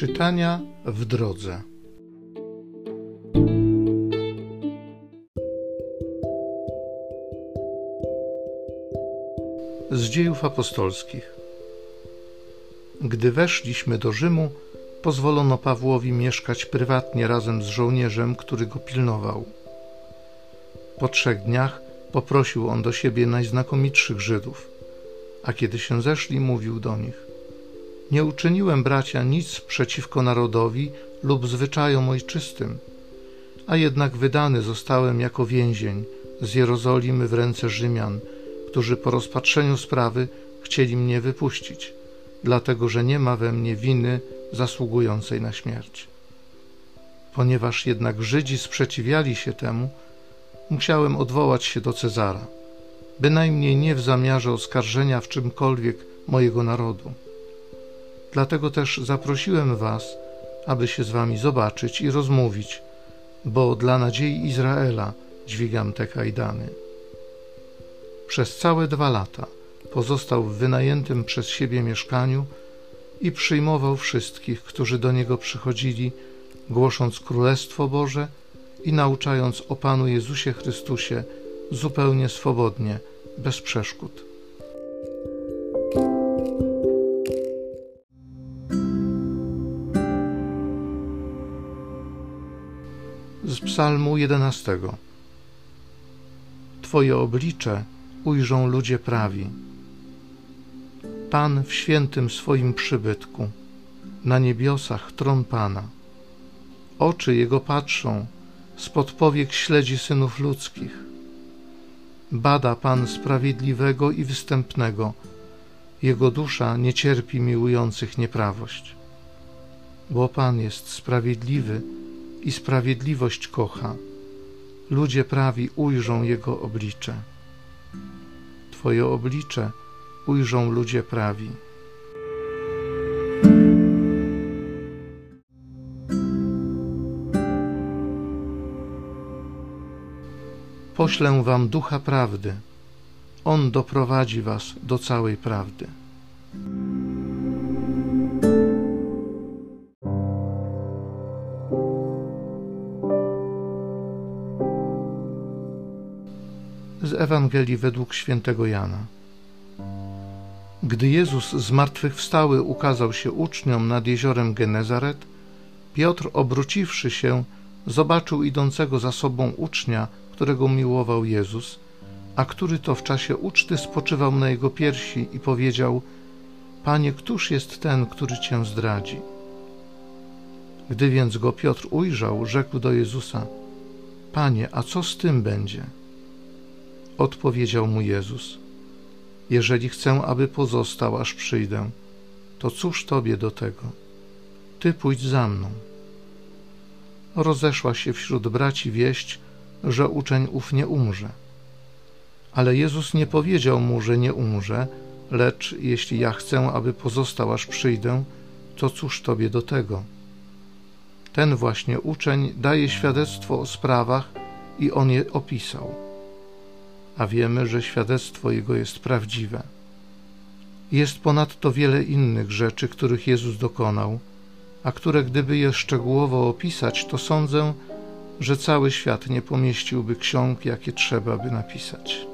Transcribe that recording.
Czytania w drodze. Z dziejów apostolskich. Gdy weszliśmy do Rzymu, pozwolono Pawłowi mieszkać prywatnie razem z żołnierzem, który go pilnował. Po trzech dniach poprosił on do siebie najznakomitszych Żydów, a kiedy się zeszli, mówił do nich: Nie uczyniłem, bracia, nic przeciwko narodowi lub zwyczajom ojczystym, a jednak wydany zostałem jako więzień z Jerozolimy w ręce Rzymian, którzy po rozpatrzeniu sprawy chcieli mnie wypuścić, dlatego że nie ma we mnie winy zasługującej na śmierć. Ponieważ jednak Żydzi sprzeciwiali się temu, musiałem odwołać się do Cezara, bynajmniej nie w zamiarze oskarżenia w czymkolwiek mojego narodu. Dlatego też zaprosiłem Was, aby się z Wami zobaczyć i rozmówić, bo dla nadziei Izraela dźwigam te kajdany. Przez całe dwa lata pozostał w wynajętym przez siebie mieszkaniu i przyjmował wszystkich, którzy do niego przychodzili, głosząc Królestwo Boże i nauczając o Panu Jezusie Chrystusie zupełnie swobodnie, bez przeszkód. Z Psalmu 11. Twoje oblicze ujrzą ludzie prawi. Pan w świętym swoim przybytku, na niebiosach tron Pana. Oczy Jego patrzą, spod powiek śledzi synów ludzkich. Bada Pan sprawiedliwego i występnego, Jego dusza nie cierpi miłujących nieprawość. Bo Pan jest sprawiedliwy i sprawiedliwość kocha. Ludzie prawi ujrzą Jego oblicze. Twoje oblicze ujrzą ludzie prawi. Poślę wam ducha prawdy. On doprowadzi was do całej prawdy. Z Ewangelii według świętego Jana. Gdy Jezus zmartwychwstały ukazał się uczniom nad jeziorem Genezaret, Piotr, obróciwszy się, zobaczył idącego za sobą ucznia, którego miłował Jezus, a który to w czasie uczty spoczywał na jego piersi i powiedział: Panie, któż jest ten, który cię zdradzi? Gdy więc go Piotr ujrzał, rzekł do Jezusa: Panie, a co z tym będzie? Odpowiedział mu Jezus: Jeżeli chcę, aby pozostał, aż przyjdę, to cóż tobie do tego? Ty pójdź za mną. Rozeszła się wśród braci wieść, że uczeń ów nie umrze. Ale Jezus nie powiedział mu, że nie umrze, lecz jeśli ja chcę, aby pozostał, aż przyjdę, to cóż tobie do tego? Ten właśnie uczeń daje świadectwo o sprawach i on je opisał. A wiemy, że świadectwo jego jest prawdziwe. Jest ponadto wiele innych rzeczy, których Jezus dokonał, a które gdyby je szczegółowo opisać, to sądzę, że cały świat nie pomieściłby ksiąg, jakie trzeba by napisać.